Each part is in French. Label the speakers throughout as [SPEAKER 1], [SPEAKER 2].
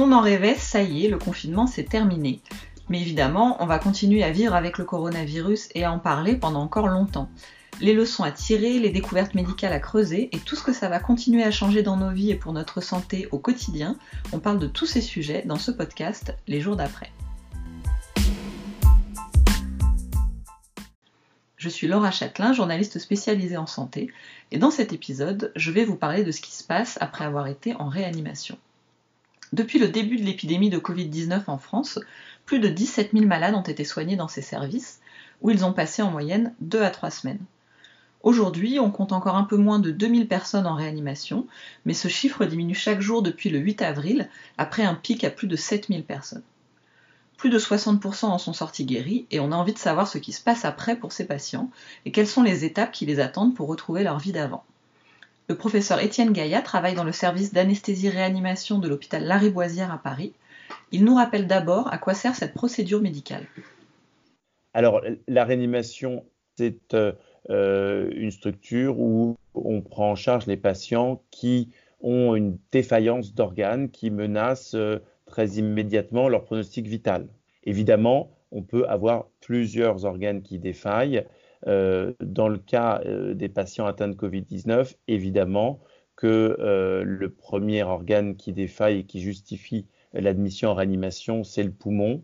[SPEAKER 1] On en rêvait, ça y est, le confinement s'est terminé. Mais évidemment, on va continuer à vivre avec le coronavirus et à en parler pendant encore longtemps. Les leçons à tirer, les découvertes médicales à creuser et tout ce que ça va continuer à changer dans nos vies et pour notre santé au quotidien, on parle de tous ces sujets dans ce podcast les jours d'après. Je suis Laura Châtelain, journaliste spécialisée en santé, et dans cet épisode, je vais vous parler de ce qui se passe après avoir été en réanimation. Depuis le début de l'épidémie de Covid-19 en France, plus de 17 000 malades ont été soignés dans ces services, où ils ont passé en moyenne 2 à 3 semaines. Aujourd'hui, on compte encore un peu moins de 2000 personnes en réanimation, mais ce chiffre diminue chaque jour depuis le 8 avril, après un pic à plus de 7000 personnes. Plus de 60% en sont sortis guéris et on a envie de savoir ce qui se passe après pour ces patients et quelles sont les étapes qui les attendent pour retrouver leur vie d'avant. Le professeur Étienne Gaillat travaille dans le service d'anesthésie-réanimation de l'hôpital Lariboisière à Paris. Il nous rappelle d'abord à quoi sert cette procédure médicale.
[SPEAKER 2] Alors, la réanimation, c'est euh, euh, une structure où on prend en charge les patients qui ont une défaillance d'organes qui menace euh, très immédiatement leur pronostic vital. Évidemment, on peut avoir plusieurs organes qui défaillent. Euh, dans le cas euh, des patients atteints de Covid-19, évidemment que euh, le premier organe qui défaille et qui justifie l'admission en réanimation, c'est le poumon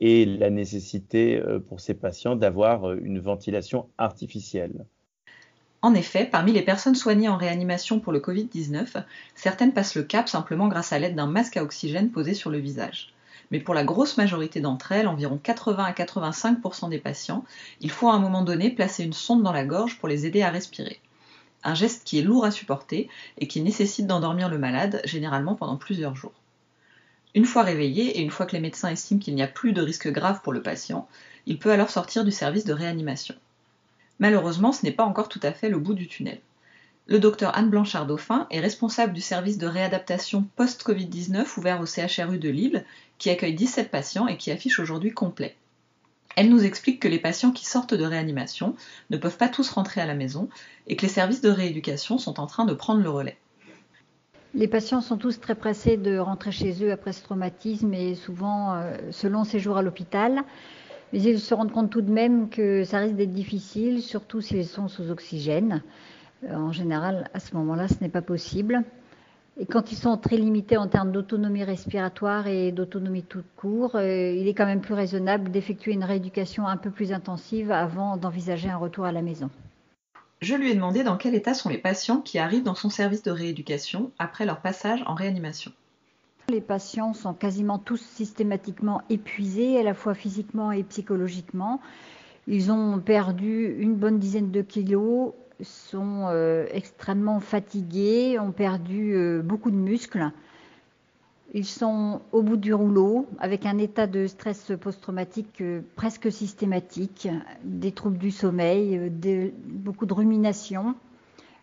[SPEAKER 2] et la nécessité pour ces patients d'avoir une ventilation artificielle.
[SPEAKER 1] En effet, parmi les personnes soignées en réanimation pour le Covid-19, certaines passent le cap simplement grâce à l'aide d'un masque à oxygène posé sur le visage. Mais pour la grosse majorité d'entre elles, environ 80 à 85% des patients, il faut à un moment donné placer une sonde dans la gorge pour les aider à respirer. Un geste qui est lourd à supporter et qui nécessite d'endormir le malade, généralement pendant plusieurs jours. Une fois réveillé et une fois que les médecins estiment qu'il n'y a plus de risque grave pour le patient, il peut alors sortir du service de réanimation. Malheureusement, ce n'est pas encore tout à fait le bout du tunnel. Le docteur Anne Blanchard-Dauphin est responsable du service de réadaptation post-Covid-19 ouvert au CHRU de Lille, qui accueille 17 patients et qui affiche aujourd'hui complet. Elle nous explique que les patients qui sortent de réanimation ne peuvent pas tous rentrer à la maison et que les services de rééducation sont en train de prendre le relais.
[SPEAKER 3] Les patients sont tous très pressés de rentrer chez eux après ce traumatisme et souvent euh, selon ces jours à l'hôpital. Mais ils se rendent compte tout de même que ça risque d'être difficile, surtout s'ils sont sous oxygène. Euh, en général, à ce moment-là, ce n'est pas possible. Et quand ils sont très limités en termes d'autonomie respiratoire et d'autonomie tout court, euh, il est quand même plus raisonnable d'effectuer une rééducation un peu plus intensive avant d'envisager un retour à la maison.
[SPEAKER 1] Je lui ai demandé dans quel état sont les patients qui arrivent dans son service de rééducation après leur passage en réanimation.
[SPEAKER 3] Les patients sont quasiment tous systématiquement épuisés, à la fois physiquement et psychologiquement. Ils ont perdu une bonne dizaine de kilos, sont euh, extrêmement fatigués, ont perdu euh, beaucoup de muscles. Ils sont au bout du rouleau, avec un état de stress post-traumatique euh, presque systématique, des troubles du sommeil, beaucoup de rumination.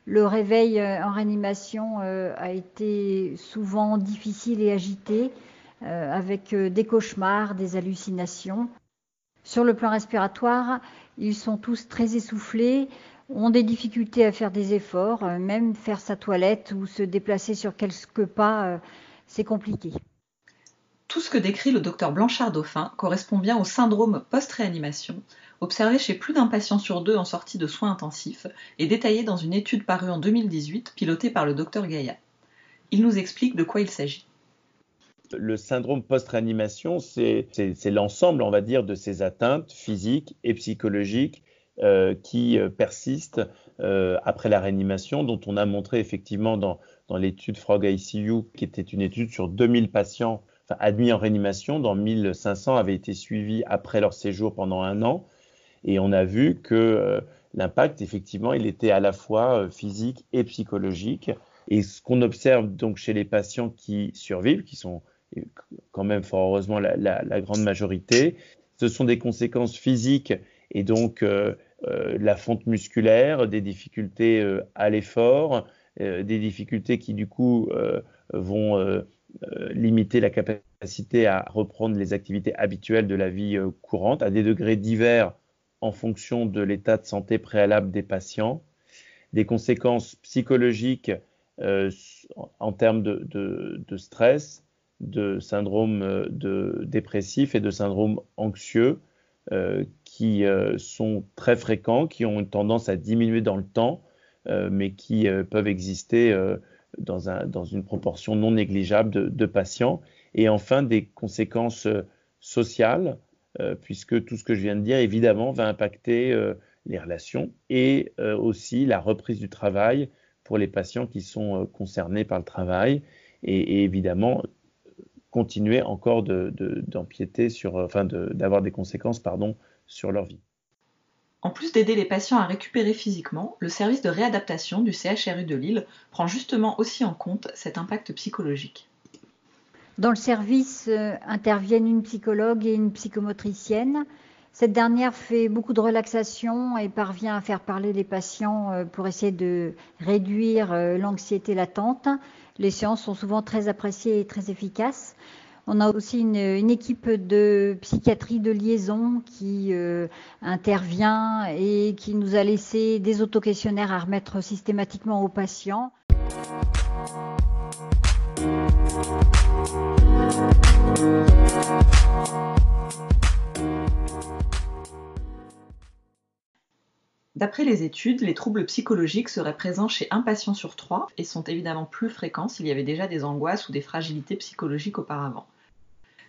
[SPEAKER 3] Le réveil en réanimation a été souvent difficile et agité, avec des cauchemars, des hallucinations. Sur le plan respiratoire, ils sont tous très essoufflés, ont des difficultés à faire des efforts, même faire sa toilette ou se déplacer sur quelques pas, c'est compliqué.
[SPEAKER 1] Tout ce que décrit le docteur Blanchard-Dauphin correspond bien au syndrome post-réanimation, observé chez plus d'un patient sur deux en sortie de soins intensifs et détaillé dans une étude parue en 2018 pilotée par le docteur Gaïa. Il nous explique de quoi il s'agit.
[SPEAKER 2] Le syndrome post-réanimation, c'est l'ensemble, on va dire, de ces atteintes physiques et psychologiques euh, qui euh, persistent euh, après la réanimation, dont on a montré effectivement dans, dans l'étude Frog ICU, qui était une étude sur 2000 patients admis en réanimation, dont 1500 avaient été suivis après leur séjour pendant un an. Et on a vu que euh, l'impact, effectivement, il était à la fois euh, physique et psychologique. Et ce qu'on observe donc chez les patients qui survivent, qui sont euh, quand même fort heureusement la, grande majorité, ce sont des conséquences physiques et donc la fonte musculaire, des difficultés à l'effort, des difficultés qui du coup vont limiter la capacité à reprendre les activités habituelles de la vie courante à des degrés divers en fonction de l'état de santé préalable des patients, des conséquences psychologiques euh, en termes de, stress, de syndrome de dépressif et de syndrome anxieux qui sont très fréquents, qui ont une tendance à diminuer dans le temps, mais qui peuvent exister dans, un, dans, une proportion non négligeable de, patients. Et enfin, des conséquences sociales, puisque tout ce que je viens de dire, évidemment, va impacter les relations et euh, aussi la reprise du travail pour les patients qui sont euh, concernés par le travail et, évidemment continuer encore d'empiéter sur, enfin d'avoir des conséquences pardon, sur leur vie.
[SPEAKER 1] En plus d'aider les patients à récupérer physiquement, le service de réadaptation du CHRU de Lille prend justement aussi en compte cet impact psychologique.
[SPEAKER 3] Dans le service euh, interviennent une psychologue et une psychomotricienne cette dernière fait beaucoup de relaxation et parvient à faire parler les patients euh, pour essayer de réduire euh, l'anxiété latente. Les séances sont souvent très appréciées et très efficaces. On a aussi une, équipe de psychiatrie de liaison qui euh, intervient et qui nous a laissé des autoquestionnaires à remettre systématiquement aux patients.
[SPEAKER 1] D'après les études, les troubles psychologiques seraient présents chez un patient sur trois et sont évidemment plus fréquents s'il y avait déjà des angoisses ou des fragilités psychologiques auparavant.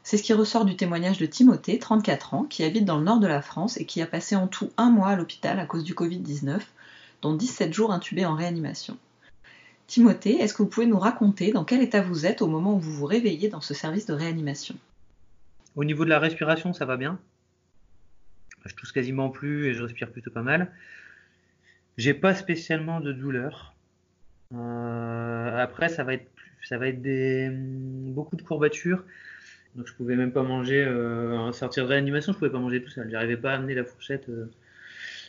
[SPEAKER 1] C'est ce qui ressort du témoignage de Timothée, 34 ans, qui habite dans le nord de la France et qui a passé en tout un mois à l'hôpital à cause du Covid-19, dont 17 jours intubés en réanimation. Timothée, est-ce que vous pouvez nous raconter dans quel état vous êtes au moment où vous vous réveillez dans ce service de réanimation?
[SPEAKER 4] Au niveau de la respiration, ça va bien. Je tousse quasiment plus et je respire plutôt pas mal. J'ai pas spécialement de douleur. Euh, après, ça va être, beaucoup de courbatures. Donc, je pouvais même pas manger, euh, sortir de réanimation, je pouvais pas manger tout seul. J'arrivais pas à amener la fourchette euh,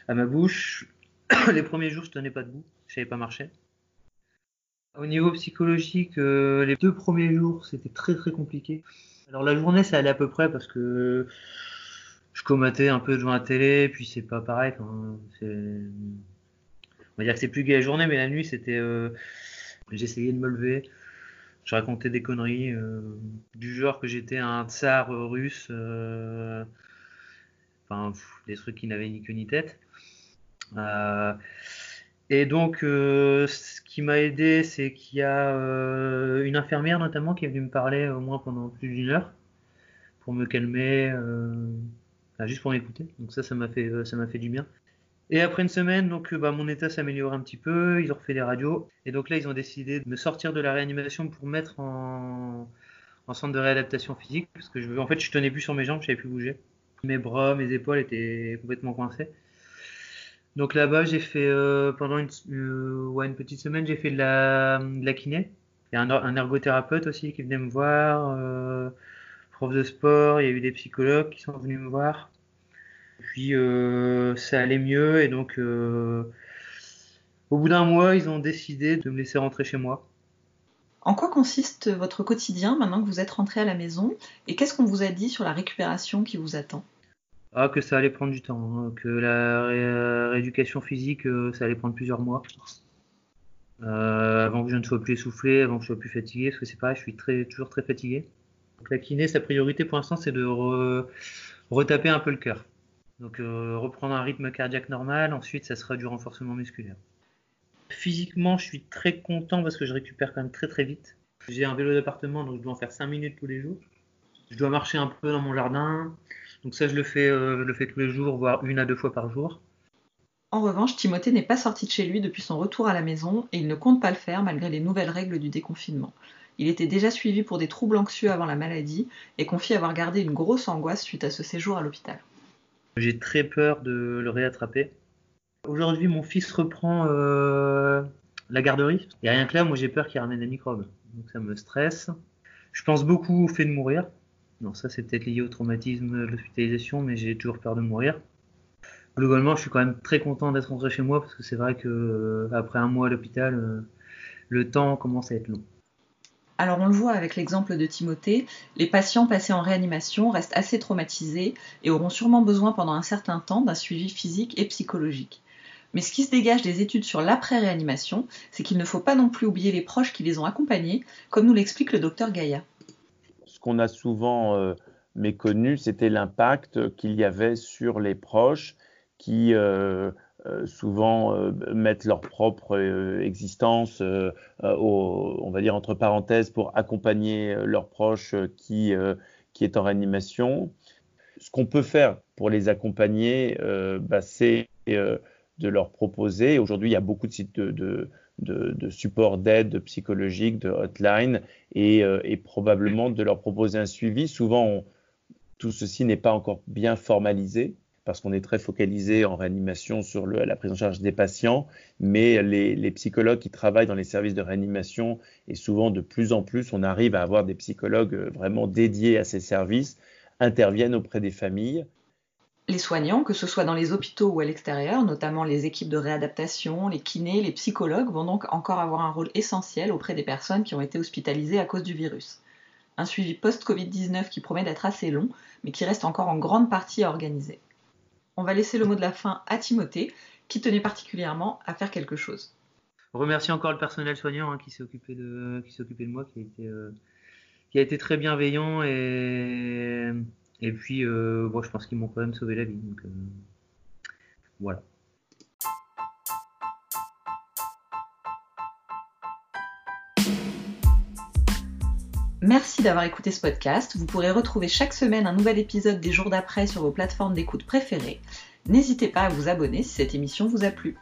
[SPEAKER 4] à ma bouche. les premiers jours, je tenais pas debout, je savais pas marcher. Au niveau psychologique, euh, les deux premiers jours, c'était très très compliqué. Alors la journée, ça allait à peu près parce que je comatais un peu devant la télé, puis c'est pas pareil. on va dire que c'est plus gai la journée, mais la nuit, c'était. Euh, j'essayais de me lever. Je racontais des conneries euh, du genre que j'étais un tsar russe. Euh, enfin, des trucs qui n'avaient ni queue ni tête. et donc, ce qui m'a aidé, c'est qu'il y a une infirmière notamment qui est venue me parler au moins pendant plus d'une heure pour me calmer juste pour m'écouter. Donc ça, ça m'a fait, euh, ça m'a fait du bien. Et après une semaine, donc euh, bah, mon état s'améliore un petit peu, ils ont refait des radios. Et donc là, ils ont décidé de me sortir de la réanimation pour mettre en, en centre de réadaptation physique. Parce que je, en fait, je tenais plus sur mes jambes, je savais plus bouger. Mes bras, mes épaules étaient complètement coincés. Donc là-bas, j'ai fait euh, pendant une, une petite semaine, j'ai fait de la, de la kiné. Il y a un, un, ergothérapeute aussi qui venait me voir prof de sport, il y a eu des psychologues qui sont venus me voir. Puis euh, ça allait mieux et donc euh, au bout d'un mois, ils ont décidé de me laisser rentrer chez moi.
[SPEAKER 1] En quoi consiste votre quotidien maintenant que vous êtes rentré à la maison et qu'est-ce qu'on vous a dit sur la récupération qui vous attend?
[SPEAKER 4] Ah, que ça allait prendre du temps, hein. que la rééducation physique, euh, ça allait prendre plusieurs mois. avant que je ne sois plus essoufflé, avant que je sois plus fatigué, parce que c'est pareil, je suis très, toujours très fatigué. Donc la kiné, sa priorité pour l'instant, c'est de retaper un peu le cœur. Donc euh, reprendre un rythme cardiaque normal, ensuite ça sera du renforcement musculaire. Physiquement, je suis très content parce que je récupère quand même très très vite. J'ai un vélo d'appartement, donc je dois en faire 5 minutes tous les jours. Je dois marcher un peu dans mon jardin. Donc ça, je le fais, euh, je le fais tous les jours, voire une à deux fois par jour.
[SPEAKER 1] En revanche, Timothée n'est pas sorti de chez lui depuis son retour à la maison et il ne compte pas le faire malgré les nouvelles règles du déconfinement. Il était déjà suivi pour des troubles anxieux avant la maladie et confie avoir gardé une grosse angoisse suite à ce séjour à l'hôpital.
[SPEAKER 4] J'ai très peur de le réattraper. Aujourd'hui, mon fils reprend euh, la garderie. Et rien que là, moi j'ai peur qu'il ramène des microbes. Donc ça me stresse. Je pense beaucoup au fait de mourir. Non, ça c'est peut-être lié au traumatisme de l'hospitalisation, mais j'ai toujours peur de mourir. Globalement, je suis quand même très content d'être rentré chez moi parce que c'est vrai que euh, après un mois à l'hôpital, euh, le temps commence à être long.
[SPEAKER 1] Alors on le voit avec l'exemple de Timothée, les patients passés en réanimation restent assez traumatisés et auront sûrement besoin pendant un certain temps d'un suivi physique et psychologique. Mais ce qui se dégage des études sur l'après-réanimation, c'est qu'il ne faut pas non plus oublier les proches qui les ont accompagnés, comme nous l'explique le docteur Gaïa.
[SPEAKER 2] ce qu'on a souvent méconnu, c'était l'impact qu'il y avait sur les proches qui souvent mettent leur propre existence, on va dire entre parenthèses, pour accompagner leurs proches qui, qui est en réanimation. Ce qu'on peut faire pour les accompagner, bah, c'est de leur proposer. Aujourd'hui, il y a beaucoup de sites de, de, support d'aide psychologique, de hotline, et, euh, probablement de leur proposer un suivi. Souvent, tout ceci n'est pas encore bien formalisé parce qu'on est très focalisé en réanimation sur la prise en charge des patients, mais les, psychologues qui travaillent dans les services de réanimation, et souvent de plus en plus, on arrive à avoir des psychologues euh, vraiment dédiés à ces services, interviennent auprès des familles
[SPEAKER 1] les soignants, que ce soit dans les hôpitaux ou à l'extérieur, notamment les équipes de réadaptation, les kinés, les psychologues, vont donc encore avoir un rôle essentiel auprès des personnes qui ont été hospitalisées à cause du virus. Un suivi post-Covid-19 qui promet d'être assez long, mais qui reste encore en grande partie à organiser. On va laisser le mot de la fin à Timothée, qui tenait particulièrement à faire quelque chose.
[SPEAKER 4] Remercie encore le personnel soignant hein, qui s'est occupé de qui s'est occupé de moi, qui a été euh, qui a été très bienveillant et et puis, euh, je pense qu'ils m'ont quand même sauvé la vie. Donc, euh, voilà.
[SPEAKER 1] Merci d'avoir écouté ce podcast. Vous pourrez retrouver chaque semaine un nouvel épisode des jours d'après sur vos plateformes d'écoute préférées. N'hésitez pas à vous abonner si cette émission vous a plu.